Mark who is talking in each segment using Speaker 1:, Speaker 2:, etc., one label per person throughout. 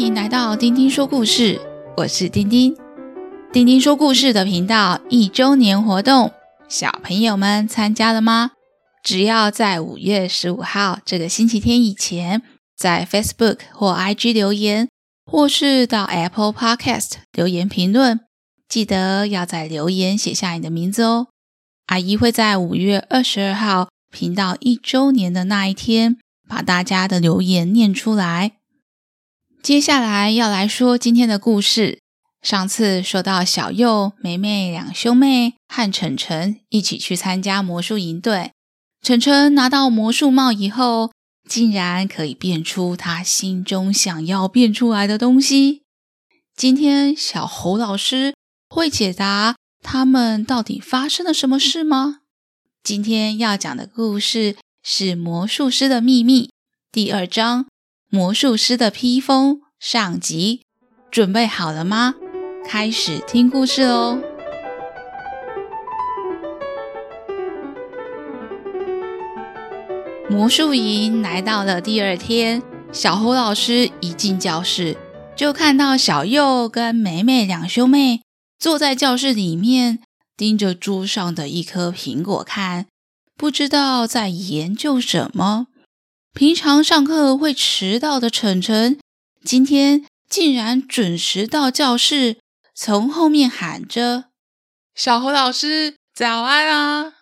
Speaker 1: 欢迎来到丁丁说故事，我是丁丁。丁丁说故事的频道一周年活动，小朋友们参加了吗？只要在五月十五号这个星期天以前，在 Facebook 或 IG 留言，或是到 Apple Podcast 留言评论，记得要在留言写下你的名字哦。阿姨会在五月二十二号频道一周年的那一天，把大家的留言念出来。接下来要来说今天的故事。上次说到小佑、梅梅两兄妹和晨晨一起去参加魔术营队。晨晨拿到魔术帽以后，竟然可以变出他心中想要变出来的东西。今天小猴老师会解答。他们到底发生了什么事吗？今天要讲的故事是《魔术师的秘密》第二章《魔术师的披风》上集。准备好了吗？开始听故事喽！魔术营来到了第二天，小猴老师一进教室，就看到小右跟美美两兄妹。坐在教室里面，盯着桌上的一颗苹果看，不知道在研究什么。平常上课会迟到的晨晨，今天竟然准时到教室，从后面喊着：“小猴老师，早安啊！”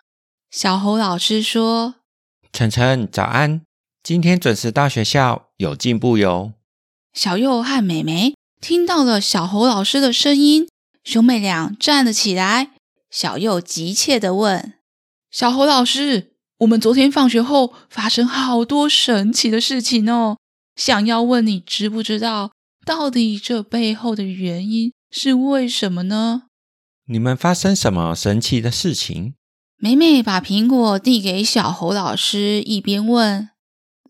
Speaker 1: 小猴老师说：“
Speaker 2: 晨晨，早安，今天准时到学校，有进步哟。”
Speaker 1: 小右和美美听到了小猴老师的声音。兄妹俩站了起来，小右急切地问：“小猴老师，我们昨天放学后发生好多神奇的事情哦，想要问你知不知道，到底这背后的原因是为什么呢？”
Speaker 2: 你们发生什么神奇的事情？
Speaker 1: 美美把苹果递给小猴老师，一边问：“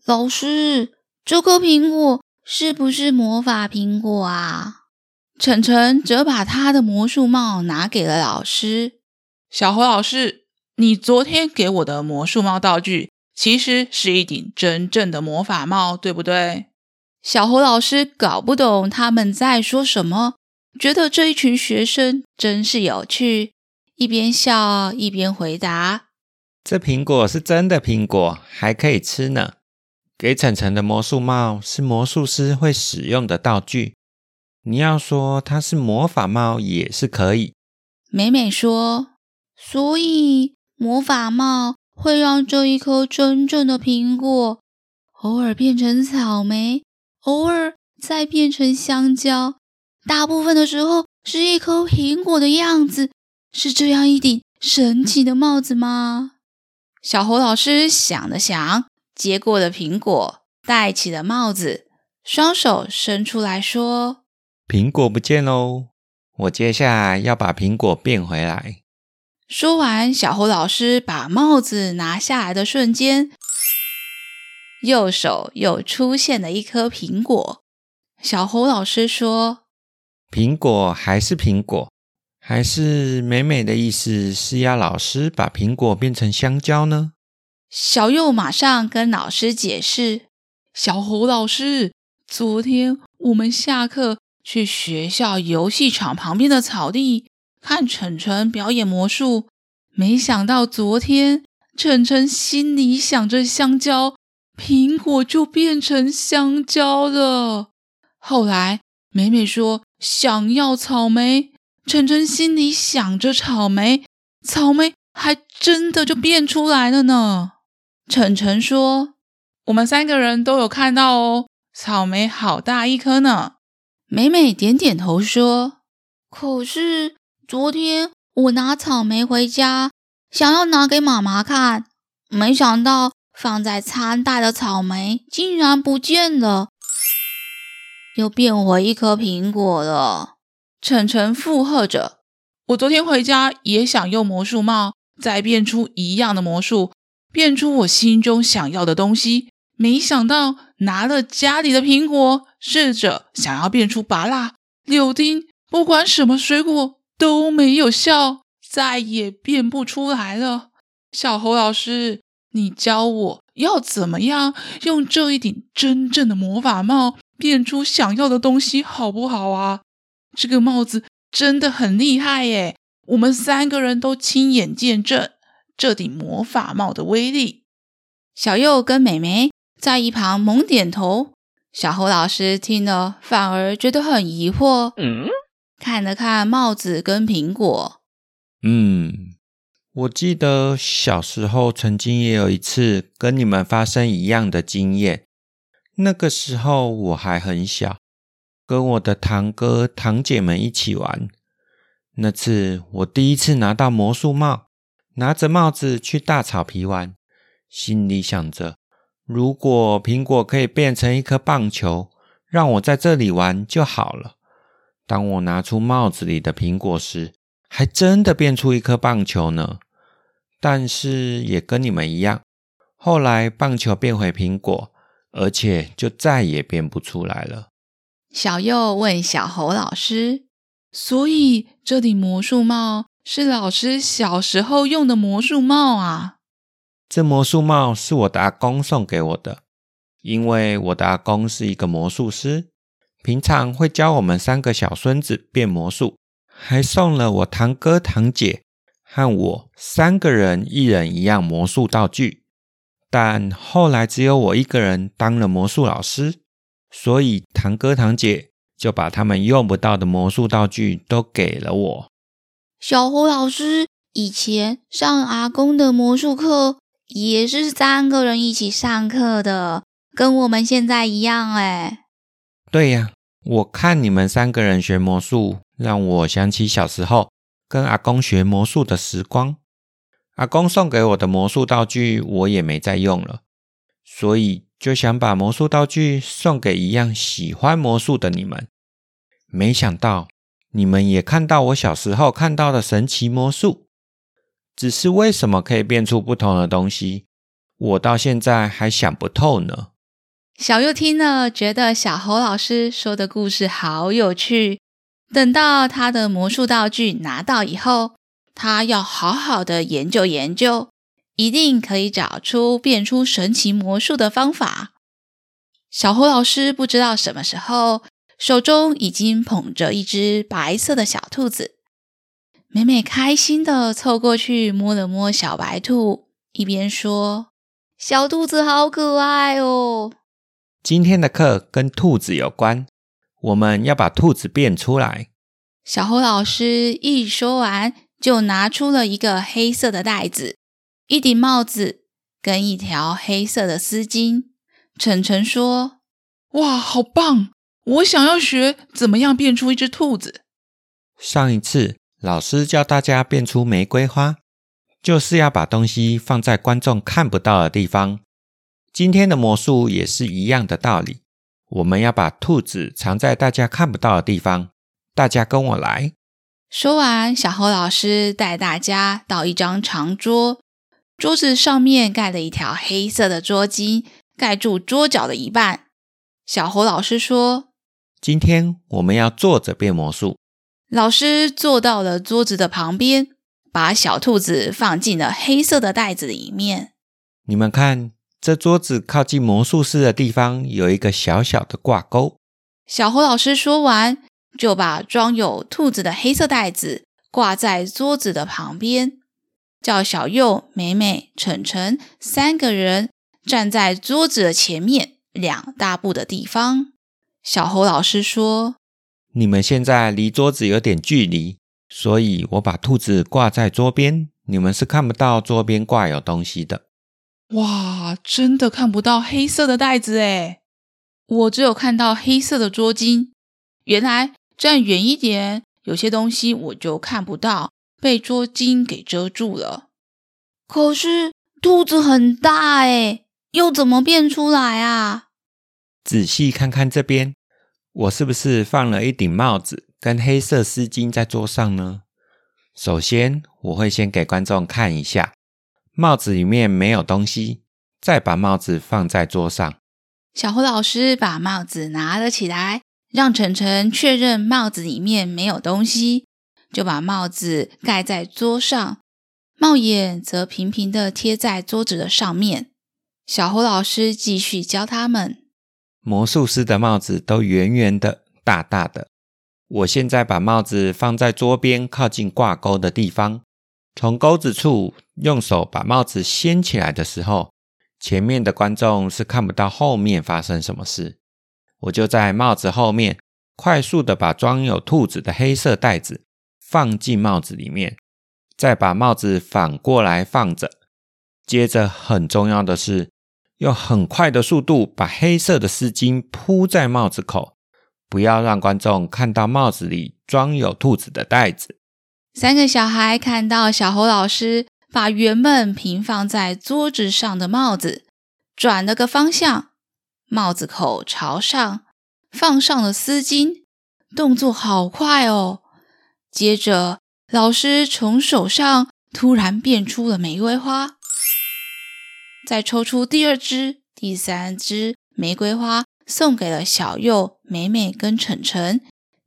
Speaker 1: 老师，这颗苹果是不是魔法苹果啊？”晨晨则把他的魔术帽拿给了老师。小猴老师，你昨天给我的魔术帽道具，其实是一顶真正的魔法帽，对不对？小猴老师搞不懂他们在说什么，觉得这一群学生真是有趣，一边笑一边回答：“
Speaker 2: 这苹果是真的苹果，还可以吃呢。给晨晨的魔术帽是魔术师会使用的道具。”你要说它是魔法帽也是可以。
Speaker 1: 美美说：“所以魔法帽会让这一颗真正的苹果偶尔变成草莓，偶尔再变成香蕉，大部分的时候是一颗苹果的样子。是这样一顶神奇的帽子吗？”小猴老师想了想，接过了苹果，戴起了帽子，双手伸出来说。
Speaker 2: 苹果不见喽！我接下来要把苹果变回来。
Speaker 1: 说完，小猴老师把帽子拿下来的瞬间，右手又出现了一颗苹果。小猴老师说：“
Speaker 2: 苹果还是苹果，还是美美的意思是要老师把苹果变成香蕉呢？”
Speaker 1: 小右马上跟老师解释：“小猴老师，昨天我们下课。”去学校游戏场旁边的草地看晨晨表演魔术，没想到昨天晨晨心里想着香蕉，苹果就变成香蕉了。后来美美说想要草莓，晨晨心里想着草莓，草莓还真的就变出来了呢。晨晨说：“我们三个人都有看到哦，草莓好大一颗呢。”美美点点头说：“可是昨天我拿草莓回家，想要拿给妈妈看，没想到放在餐袋的草莓竟然不见了，又变回一颗苹果了。”晨晨附和着：“我昨天回家也想用魔术帽再变出一样的魔术，变出我心中想要的东西。”没想到拿了家里的苹果，试着想要变出芭乐、柳丁，不管什么水果都没有笑，再也变不出来了。小猴老师，你教我要怎么样用这一顶真正的魔法帽变出想要的东西，好不好啊？这个帽子真的很厉害耶！我们三个人都亲眼见证这顶魔法帽的威力。小右跟美眉在一旁猛点头。小猴老师听了，反而觉得很疑惑。嗯，看了看帽子跟苹果。
Speaker 2: 嗯，我记得小时候曾经也有一次跟你们发生一样的经验。那个时候我还很小，跟我的堂哥堂姐们一起玩。那次我第一次拿到魔术帽，拿着帽子去大草皮玩，心里想着。如果苹果可以变成一颗棒球，让我在这里玩就好了。当我拿出帽子里的苹果时，还真的变出一颗棒球呢。但是也跟你们一样，后来棒球变回苹果，而且就再也变不出来了。
Speaker 1: 小右问小猴老师：“所以这顶魔术帽是老师小时候用的魔术帽啊？”
Speaker 2: 这魔术帽是我的阿公送给我的，因为我的阿公是一个魔术师，平常会教我们三个小孙子变魔术，还送了我堂哥堂姐和我三个人一人一样魔术道具。但后来只有我一个人当了魔术老师，所以堂哥堂姐就把他们用不到的魔术道具都给了我。
Speaker 1: 小胡老师以前上阿公的魔术课。也是三个人一起上课的，跟我们现在一样哎。
Speaker 2: 对呀，我看你们三个人学魔术，让我想起小时候跟阿公学魔术的时光。阿公送给我的魔术道具，我也没再用了，所以就想把魔术道具送给一样喜欢魔术的你们。没想到你们也看到我小时候看到的神奇魔术。只是为什么可以变出不同的东西，我到现在还想不透呢。
Speaker 1: 小佑听了，觉得小猴老师说的故事好有趣。等到他的魔术道具拿到以后，他要好好的研究研究，一定可以找出变出神奇魔术的方法。小猴老师不知道什么时候，手中已经捧着一只白色的小兔子。美美开心地凑过去摸了摸小白兔，一边说：“小兔子好可爱哦。”
Speaker 2: 今天的课跟兔子有关，我们要把兔子变出来。
Speaker 1: 小猴老师一说完，就拿出了一个黑色的袋子、一顶帽子跟一条黑色的丝巾。晨晨说：“哇，好棒！我想要学怎么样变出一只兔子。”
Speaker 2: 上一次。老师教大家变出玫瑰花，就是要把东西放在观众看不到的地方。今天的魔术也是一样的道理，我们要把兔子藏在大家看不到的地方。大家跟我来。
Speaker 1: 说完，小猴老师带大家到一张长桌，桌子上面盖了一条黑色的桌巾，盖住桌角的一半。小猴老师说：“
Speaker 2: 今天我们要坐着变魔术。”
Speaker 1: 老师坐到了桌子的旁边，把小兔子放进了黑色的袋子里面。
Speaker 2: 你们看，这桌子靠近魔术师的地方有一个小小的挂钩。
Speaker 1: 小猴老师说完，就把装有兔子的黑色袋子挂在桌子的旁边，叫小右、美美、晨晨三个人站在桌子的前面两大步的地方。小猴老师说。
Speaker 2: 你们现在离桌子有点距离，所以我把兔子挂在桌边，你们是看不到桌边挂有东西的。
Speaker 1: 哇，真的看不到黑色的袋子诶！我只有看到黑色的桌巾。原来站远一点，有些东西我就看不到，被桌巾给遮住了。可是兔子很大诶，又怎么变出来啊？
Speaker 2: 仔细看看这边。我是不是放了一顶帽子跟黑色丝巾在桌上呢？首先，我会先给观众看一下，帽子里面没有东西，再把帽子放在桌上。
Speaker 1: 小胡老师把帽子拿了起来，让晨晨确认帽子里面没有东西，就把帽子盖在桌上，帽檐则平平的贴在桌子的上面。小胡老师继续教他们：
Speaker 2: 魔术师的帽子都圆圆的、大大的。我现在把帽子放在桌边靠近挂钩的地方，从钩子处用手把帽子掀起来的时候，前面的观众是看不到后面发生什么事。我就在帽子后面快速的把装有兔子的黑色袋子放进帽子里面，再把帽子反过来放着。接着很重要的是，用很快的速度把黑色的丝巾铺在帽子口。不要让观众看到帽子里装有兔子的袋子。
Speaker 1: 三个小孩看到小猴老师把原本平放在桌子上的帽子转了个方向，帽子口朝上，放上了丝巾，动作好快哦。接着，老师从手上突然变出了玫瑰花，再抽出第二支、第三支玫瑰花。送给了小右、美美跟晨晨，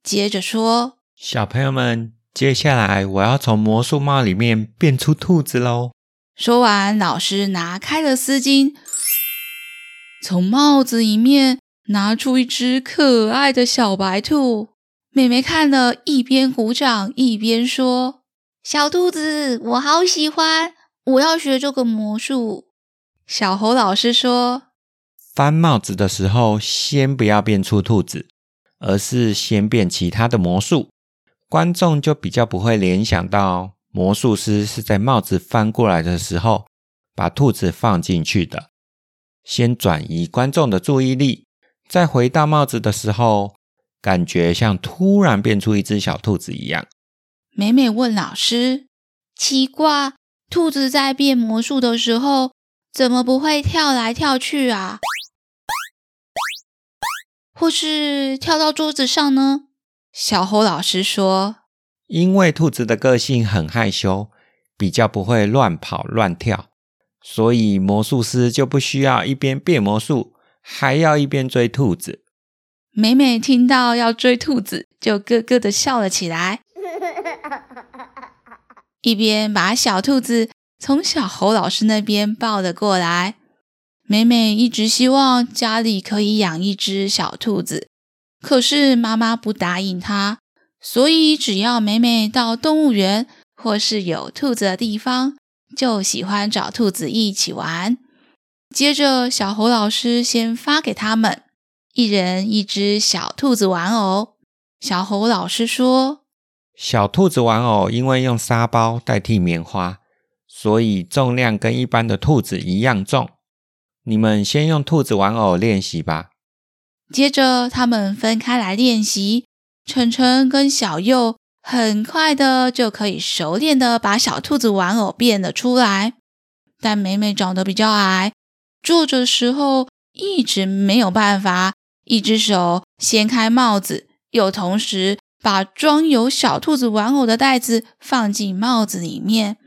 Speaker 1: 接着说：“
Speaker 2: 小朋友们，接下来我要从魔术帽里面变出兔子喽。”
Speaker 1: 说完，老师拿开了丝巾，从帽子里面拿出一只可爱的小白兔。妹妹看了一边鼓掌一边说：“小兔子，我好喜欢，我要学这个魔术。”小猴老师说。
Speaker 2: 翻帽子的时候，先不要变出兔子，而是先变其他的魔术，观众就比较不会联想到魔术师是在帽子翻过来的时候把兔子放进去的。先转移观众的注意力，再回到帽子的时候，感觉像突然变出一只小兔子一样。
Speaker 1: 美美问老师：“奇怪，兔子在变魔术的时候，怎么不会跳来跳去啊？”或是跳到桌子上呢？小猴老师说：“
Speaker 2: 因为兔子的个性很害羞，比较不会乱跑乱跳，所以魔术师就不需要一边变魔术，还要一边追兔子。”
Speaker 1: 美美听到要追兔子，就咯咯的笑了起来，一边把小兔子从小猴老师那边抱了过来。美美一直希望家里可以养一只小兔子，可是妈妈不答应他，所以只要美美到动物园或是有兔子的地方，就喜欢找兔子一起玩。接着，小猴老师先发给他们一人一只小兔子玩偶。小猴老师说：“
Speaker 2: 小兔子玩偶因为用沙包代替棉花，所以重量跟一般的兔子一样重。”你们先用兔子玩偶练习吧。
Speaker 1: 接着，他们分开来练习。晨晨跟小右很快的就可以熟练的把小兔子玩偶变了出来。但美美长得比较矮，坐着时候一直没有办法，一只手掀开帽子，又同时把装有小兔子玩偶的袋子放进帽子里面。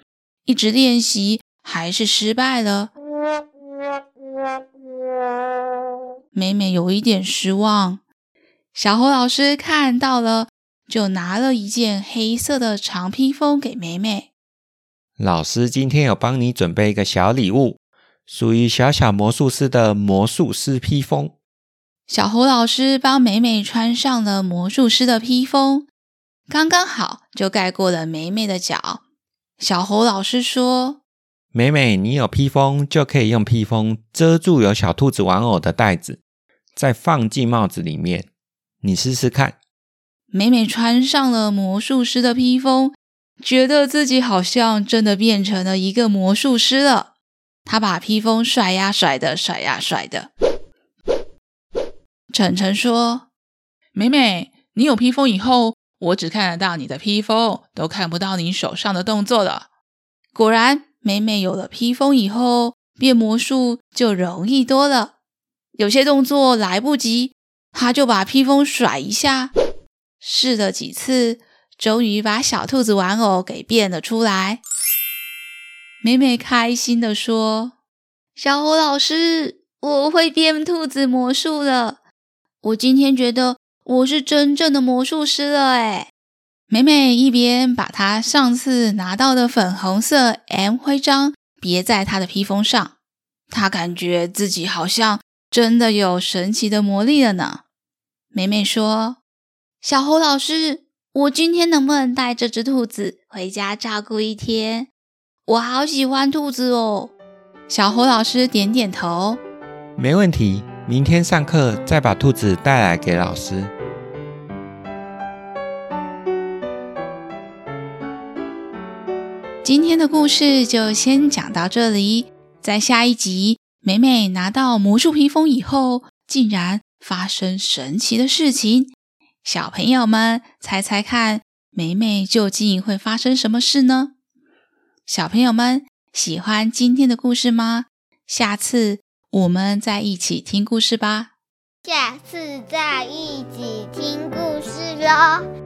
Speaker 1: 一直练习，还是失败了。美美有一点失望，小猴老师看到了，就拿了一件黑色的长披风给美美。
Speaker 2: 老师今天有帮你准备一个小礼物，属于小小魔术师的魔术师披风。
Speaker 1: 小猴老师帮美美穿上了魔术师的披风，刚刚好就盖过了美美的脚。小猴老师说。
Speaker 2: 美美，你有披风，就可以用披风遮住有小兔子玩偶的袋子，再放进帽子里面。你试试看。
Speaker 1: 美美穿上了魔术师的披风，觉得自己好像真的变成了一个魔术师了。她把披风甩呀甩的，甩呀甩的。晨晨说：“美美，你有披风以后，我只看得到你的披风，都看不到你手上的动作了。”果然。美美有了披风以后，变魔术就容易多了。有些动作来不及，她就把披风甩一下，试了几次，终于把小兔子玩偶给变了出来。美美开心地说：“小猴老师，我会变兔子魔术了！我今天觉得我是真正的魔术师了。”哎。美美一边把她上次拿到的粉红色 M 徽章别在她的披风上，她感觉自己好像真的有神奇的魔力了呢。美美说：“小猴老师，我今天能不能带这只兔子回家照顾一天？我好喜欢兔子哦。”小猴老师点点头：“
Speaker 2: 没问题，明天上课再把兔子带来给老师。”
Speaker 1: 今天的故事就先讲到这里。在下一集，美美拿到魔术披风以后，竟然发生神奇的事情。小朋友们，猜猜看，美美究竟会发生什么事呢？小朋友们喜欢今天的故事吗？下次我们再一起听故事吧。
Speaker 3: 下次再一起听故事喽。